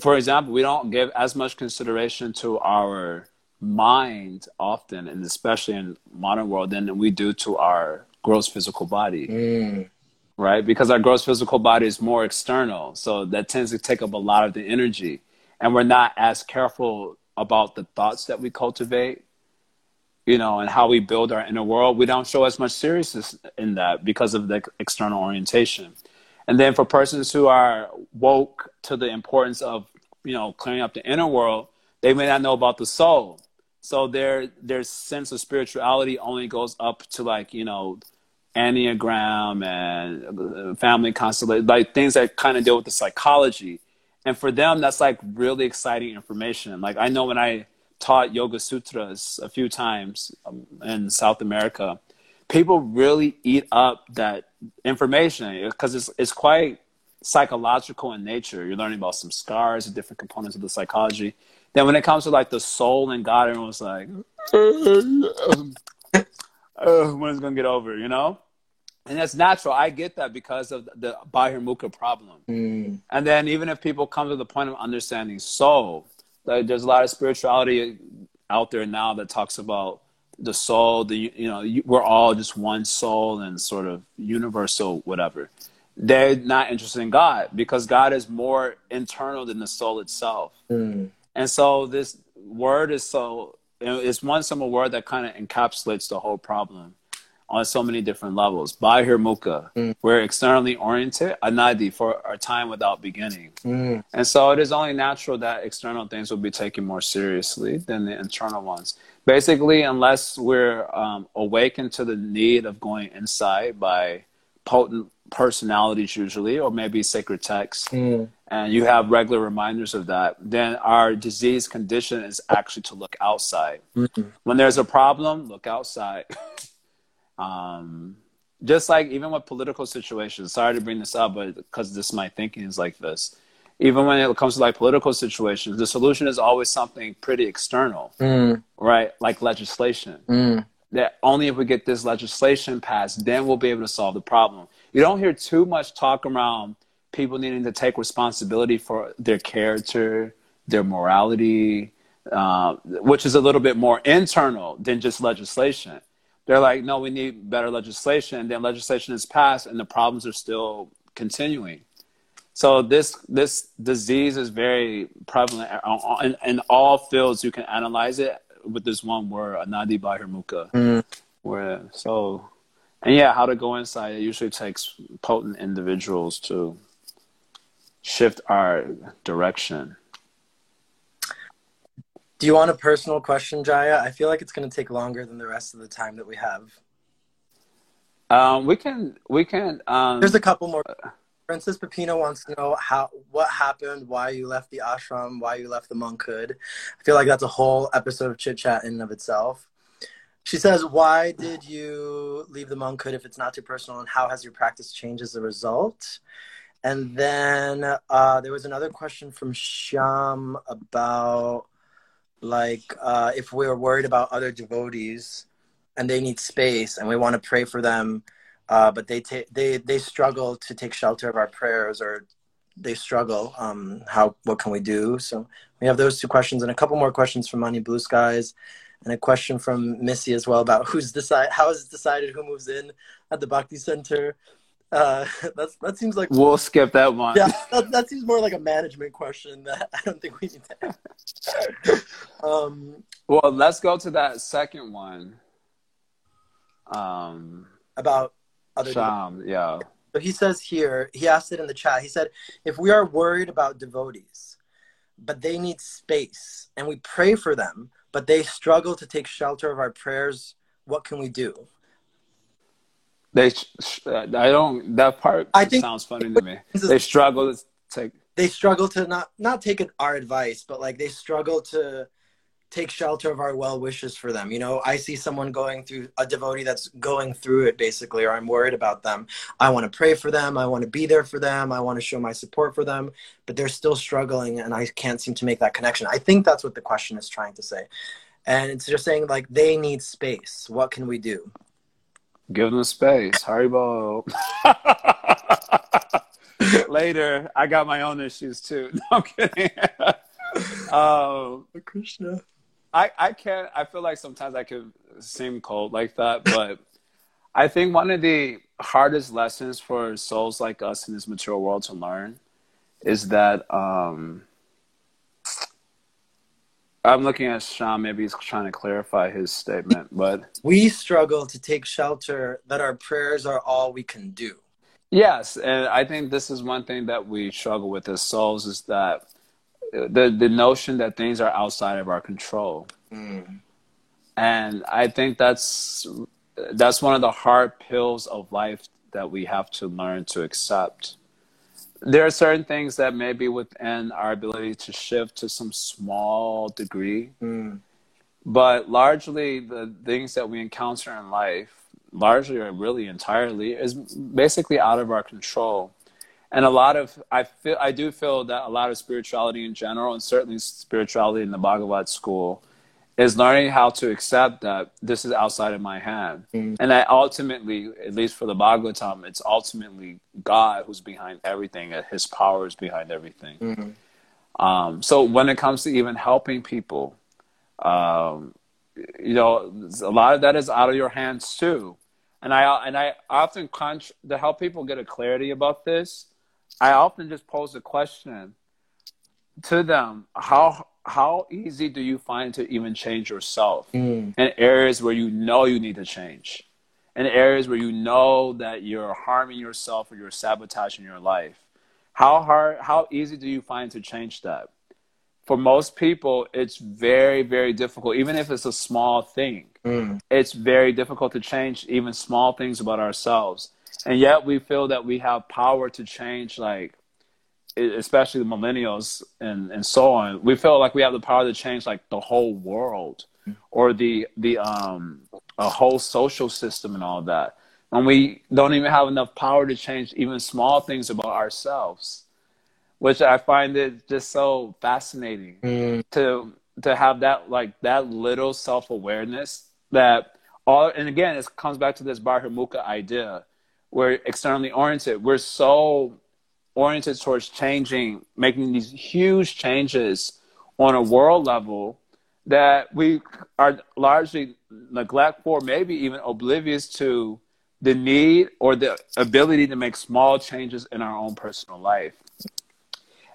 for example, we don't give as much consideration to our mind often, and especially in modern world, than we do to our gross physical body. Mm right? Because our gross physical body is more external. So that tends to take up a lot of the energy. And we're not as careful about the thoughts that we cultivate, you know, and how we build our inner world. We don't show as much seriousness in that because of the external orientation. And then for persons who are woke to the importance of, you know, clearing up the inner world, they may not know about the soul. So their their sense of spirituality only goes up to like, you know, Enneagram and uh, family constellation, like things that kind of deal with the psychology. And for them, that's like really exciting information. Like I know when I taught Yoga Sutras a few times um, in South America, people really eat up that information because it's, it's quite psychological in nature. You're learning about samskaras and different components of the psychology. Then when it comes to like the soul and God, everyone's like, <laughs> uh, when it's gonna get over, you know? And that's natural. I get that because of the Bahirmukha problem. Mm. And then even if people come to the point of understanding soul, like there's a lot of spirituality out there now that talks about the soul, the you know, we're all just one soul and sort of universal whatever. They're not interested in God because God is more internal than the soul itself. Mm. And so this word is so it's one simple word that kind of encapsulates the whole problem on so many different levels. Bahirmukha, Mm. we're externally oriented, anadi for our time without beginning. Mm. And so it is only natural that external things will be taken more seriously than the internal ones. Basically, unless we're um, awakened to the need of going inside by potent personalities, usually, or maybe sacred texts, Mm. and you have regular reminders of that, then our disease condition is actually to look outside. Mm. When there's a problem, look outside. <laughs> um, just like even with political situations, sorry to bring this up, but because this my thinking is like this. Even when it comes to like political situations, the solution is always something pretty external, Mm. right? Like legislation. Mm. That only if we get this legislation passed, then we'll be able to solve the problem. You don't hear too much talk around people needing to take responsibility for their character, their morality, uh, which is a little bit more internal than just legislation. They're like, no, we need better legislation. And Then legislation is passed, and the problems are still continuing. So this this disease is very prevalent in, in all fields. You can analyze it with this one word, anadi bahirmukha. Mm. Where so, and yeah, how to go inside. It usually takes potent individuals to shift our direction. Do you want a personal question, Jaya? I feel like it's going to take longer than the rest of the time that we have. Um, we can we can. Um, There's a couple more. Princess Pepino wants to know how what happened, why you left the ashram, why you left the monkhood. I feel like that's a whole episode of chit chat in and of itself. She says, "Why did you leave the monkhood if it's not too personal, and how has your practice changed as a result?" And then uh, there was another question from Sham about like uh, if we are worried about other devotees and they need space and we want to pray for them uh, but they ta- they they struggle to take shelter of our prayers or they struggle um, how what can we do? So we have those two questions and a couple more questions from money blue skies and a question from missy as well about <laughs> who's decide how is it decided who moves in at the bhakti center uh, <laughs> that's that seems like we'll skip that one. yeah that, that seems more like a management question that <laughs> i don't think we need to ask. <laughs> um Well, let's go to that second one. Um, about other Sham, yeah. So he says here, he asked it in the chat. He said, if we are worried about devotees, but they need space, and we pray for them, but they struggle to take shelter of our prayers, what can we do? They, I don't. That part I think- sounds funny to me. They struggle to take. They struggle to not not take our advice, but like they struggle to take shelter of our well wishes for them. You know, I see someone going through a devotee that's going through it basically, or I'm worried about them. I want to pray for them. I want to be there for them. I want to show my support for them, but they're still struggling and I can't seem to make that connection. I think that's what the question is trying to say. And it's just saying like they need space. What can we do? Give them space. Haribol. <laughs> Later, I got my own issues too. <laughs> No, I'm kidding. um, Krishna. I, I can't, I feel like sometimes I could seem cold like that, but I think one of the hardest lessons for souls like us in this material world to learn is that, um, I'm looking at Sean, maybe he's trying to clarify his statement, but We struggle to take shelter that our prayers are all we can do. Yes, and I think this is one thing that we struggle with as souls is that uh, the the notion that things are outside of our control, mm. and I think that's that's one of the hard pills of life that we have to learn to accept. There are certain things that may be within our ability to shift to some small degree, Mm. but largely the things that we encounter in life largely or really entirely is basically out of our control and a lot of I feel I do feel that a lot of spirituality in general, and certainly spirituality in the Bhagavad school, is learning how to accept that this is outside of my hand, mm. and that ultimately, at least for the Bhagavatam, it's ultimately God who's behind everything, and His power is behind everything. Mm-hmm. Um, so when it comes to even helping people, um, you know, a lot of that is out of your hands too. And I and I often conch- to help people get a clarity about this. I often just pose a question to them: How how easy do you find to even change yourself mm. in areas where you know you need to change, in areas where you know that you're harming yourself or you're sabotaging your life? How hard? How easy do you find to change that? For most people, it's very very difficult, even if it's a small thing. Mm. It's very difficult to change even small things about ourselves and yet we feel that we have power to change like especially the millennials and and so on we feel like we have the power to change like the whole world or the the um a whole social system and all that and we don't even have enough power to change even small things about ourselves which i find it just so fascinating mm. to to have that like that little self-awareness that all and again it comes back to this Bahirmukha idea we're externally oriented. We're so oriented towards changing, making these huge changes on a world level that we are largely neglectful, maybe even oblivious to the need or the ability to make small changes in our own personal life.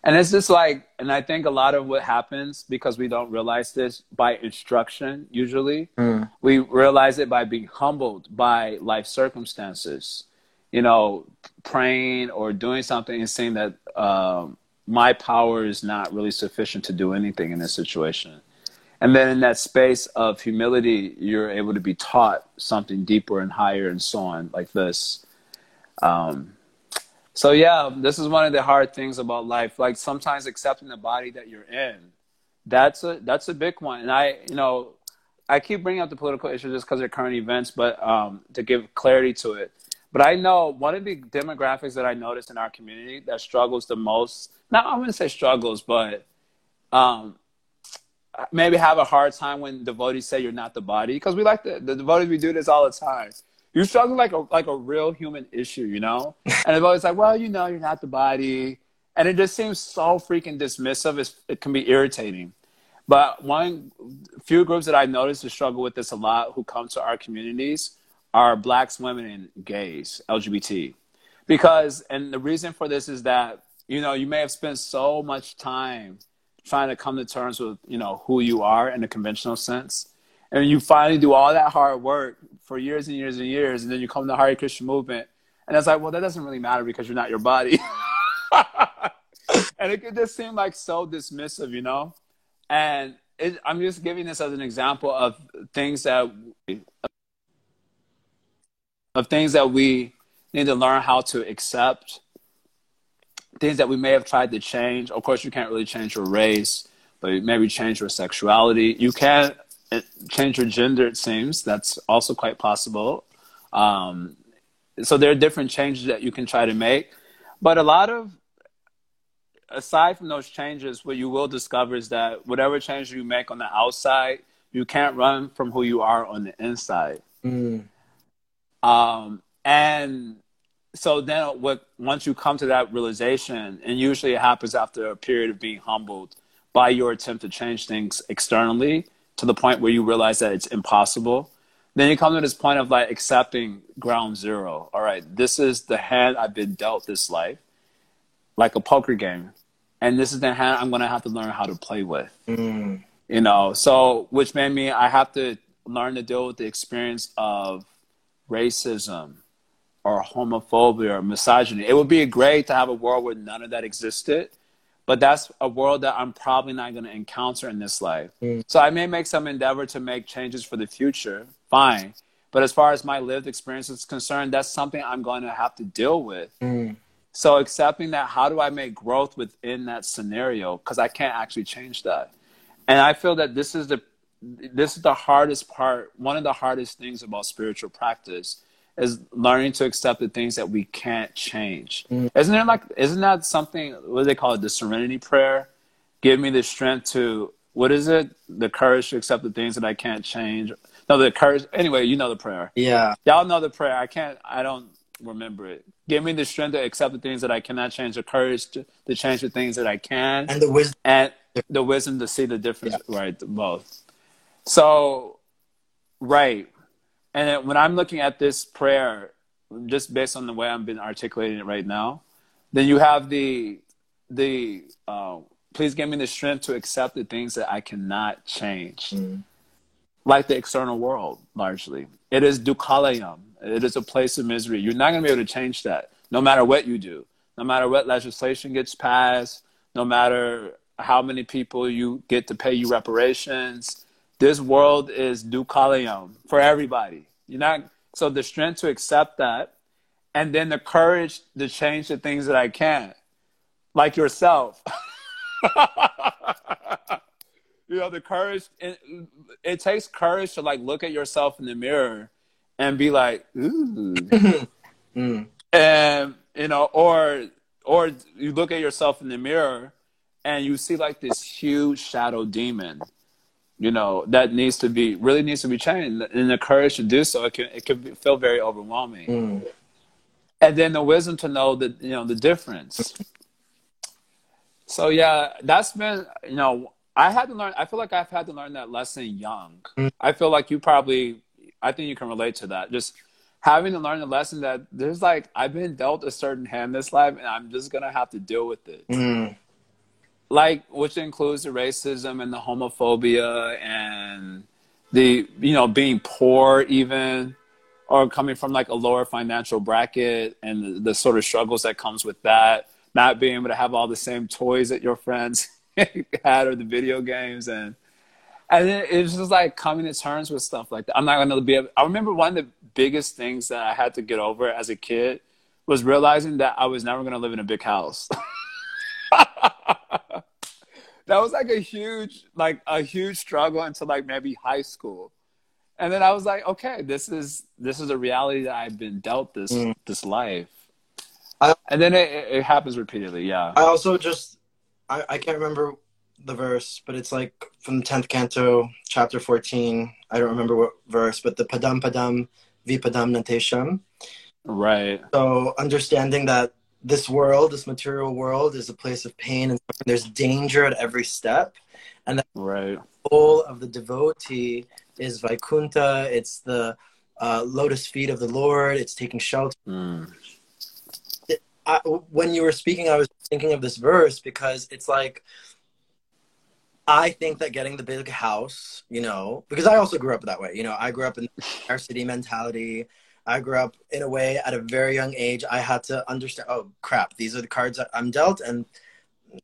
And it's just like, and I think a lot of what happens because we don't realize this by instruction, usually, mm. we realize it by being humbled by life circumstances you know, praying or doing something and seeing that um, my power is not really sufficient to do anything in this situation. And then in that space of humility, you're able to be taught something deeper and higher and so on, like this. Um, so, yeah, this is one of the hard things about life. Like sometimes accepting the body that you're in, that's a, that's a big one. And I, you know, I keep bringing up the political issue just because they're current events, but um, to give clarity to it but I know one of the demographics that I notice in our community that struggles the most, not I'm going to say struggles, but um, maybe have a hard time when devotees say you're not the body. Because we like the, the devotees, we do this all the time. You struggle like a, like a real human issue, you know? <laughs> And the devotees like, well, you know, you're not the body. And it just seems so freaking dismissive. It's, it can be irritating. But one few groups that I noticed to struggle with this a lot who come to our communities are blacks, women, and gays, LGBT. Because, and the reason for this is that, you know, you may have spent so much time trying to come to terms with, you know, who you are in a conventional sense. And you finally do all that hard work for years and years and years, and then you come to the Hare Krishna movement. And it's like, well, that doesn't really matter because you're not your body. <laughs> and it could just seem like so dismissive, you know? And it, I'm just giving this as an example of things that of things that we need to learn how to accept, things that we may have tried to change. Of course, you can't really change your race, but maybe change your sexuality. You can uh, change your gender, it seems. That's also quite possible. Um, so there are different changes that you can try to make. But a lot of, aside from those changes, what you will discover is that whatever change you make on the outside, you can't run from who you are on the inside. Mm. Um, and so then what, once you come to that realization, and usually it happens after a period of being humbled by your attempt to change things externally to the point where you realize that it's impossible, then you come to this point of like accepting ground zero. All right, this is the hand I've been dealt this life, like a poker game. And this is the hand I'm going to have to learn how to play with. Mm. You know, so which made me, I have to learn to deal with the experience of racism or homophobia or misogyny. It would be great to have a world where none of that existed, but that's a world that I'm probably not going to encounter in this life. Mm. So I may make some endeavor to make changes for the future, fine. But as far as my lived experience is concerned, that's something I'm going to have to deal with. Mm. So accepting that, how do I make growth within that scenario? Because I can't actually change that. And I feel that this is the this is the hardest part one of the hardest things about spiritual practice is learning to accept the things that we can't change. Mm. Isn't there like isn't that something what do they call it? The serenity prayer? Give me the strength to what is it? The courage to accept the things that I can't change. No, the courage anyway, you know the prayer. Yeah. Y'all know the prayer. I can't I don't remember it. Give me the strength to accept the things that I cannot change, the courage to, to change the things that I can, And the wisdom. and the wisdom to see the difference. Right, both. So, right, and when I'm looking at this prayer, just based on the way I've been articulating it right now, then you have the the uh, please give me the strength to accept the things that I cannot change, Mm. like the external world. Largely, it is dukkhalayam. It is a place of misery. You're not going to be able to change that, no matter what you do, no matter what legislation gets passed, no matter how many people you get to pay you reparations. This world is dukkhalayam for everybody. You're not so the strength to accept that, and then the courage to change the things that I can't, like yourself. <laughs> you know the courage. It, it takes courage to like look at yourself in the mirror and be like, ooh, <laughs> Mm. and you know, or or you look at yourself in the mirror and you see like this huge shadow demon, you know, that needs to be really needs to be changed, and the courage to do so. It can it can be- feel very overwhelming, Mm. and then the wisdom to know that you know the difference. So yeah, that's been you know I had to learn. I feel like I've had to learn that lesson young. Mm. I feel like you probably. I think you can relate to that. Just having to learn the lesson that there's like I've been dealt a certain hand this life, and I'm just gonna have to deal with it. Mm. Like, which includes the racism and the homophobia and the you know being poor even or coming from like a lower financial bracket and the, the sort of struggles that comes with that not being able to have all the same toys that your friends <laughs> had or the video games and and then it's just like coming to terms with stuff like that. I'm not gonna be able i remember one of the biggest things that i had to get over as a kid was realizing that i was never gonna live in a big house <laughs> that was like a huge like a huge struggle until like maybe high school and then i was like okay this is this is a reality that i've been dealt this Mm. this life I- and then it, it happens repeatedly yeah I also just I, I can't remember the verse, but it's like from the tenth canto, chapter fourteen. I don't remember what verse, but the padam padam vipadam natesham. right So understanding that this world, this material world, is a place of pain and there's danger at every step. right goal of the devotee is Vaikuntha. It's the uh, lotus feet of the Lord. It's taking shelter. Mm. I, when you were speaking, I was thinking of this verse because it's like, I think that getting the big house, you know, because I also grew up that way. You know, I grew up in our city mentality. I grew up in a way at a very young age. I had to understand. Oh crap! These are the cards that I'm dealt, and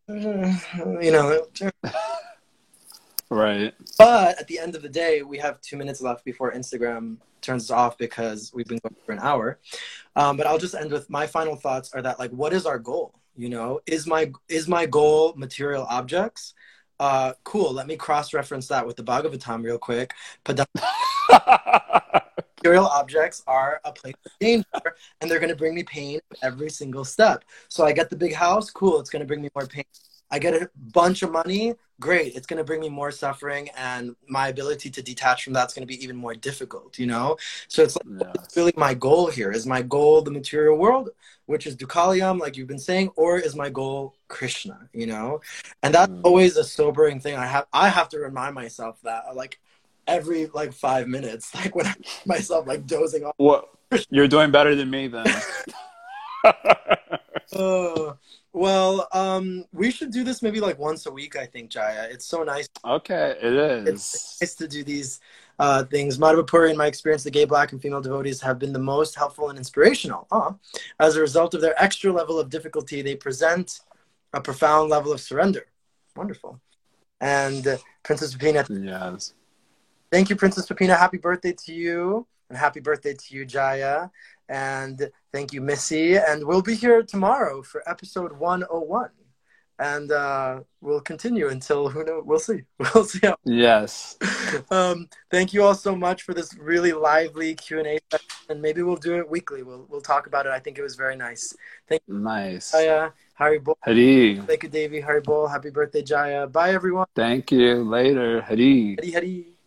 you know, <laughs> right But at the end of the day, we have two minutes left before Instagram turns us off because we've been going for an hour. Um, but I'll just end with my final thoughts are that like, what is our goal? You know, is my is my goal material objects? Uh, cool. Let me cross reference that with the Bhagavatam real quick. Padam- <laughs> <laughs> material objects are a place of danger and they're going to bring me pain every single step. So I get the big house, cool, it's going to bring me more pain. I get a bunch of money, great, it's going to bring me more suffering and my ability to detach from that's going to be even more difficult, you know? So it's like yeah. really my goal here? Is my goal the material world, which is Dukkhalayam, like you've been saying, or is my goal Krishna, you know? And that's Mm. always a sobering thing. I have I have to remind myself that like every like five minutes, <laughs> like when I myself like dozing off. what you're doing better than me then <laughs> <laughs> Uh, well, um, we should do this maybe like once a week. I think Jaya. It's so nice. okay it is. It's nice to do these uh, things. Madhavapuri, in my experience, the gay, black, and female devotees have been the most helpful and inspirational. Uh, as a result of their extra level of difficulty, they present a profound level of surrender. Wonderful. And uh, Princess Pepina, yes thank you, Princess Pepina. Happy birthday to you, and happy birthday to you, Jaya. And thank you, Missy. And we'll be here tomorrow for episode 101. and uh, we'll continue until who knows. We'll see. <laughs> We'll see. How. Yes. Um, thank you all so much for this really lively Q and A, and maybe we'll do it weekly. We'll we'll talk about it. I think it was very nice. Thank you, Nice. Jaya, Haribol, Hari. Thank you, Davy, Haribol. Happy birthday, Jaya. Bye, everyone. Thank you. Later. Hari. Hari Hari.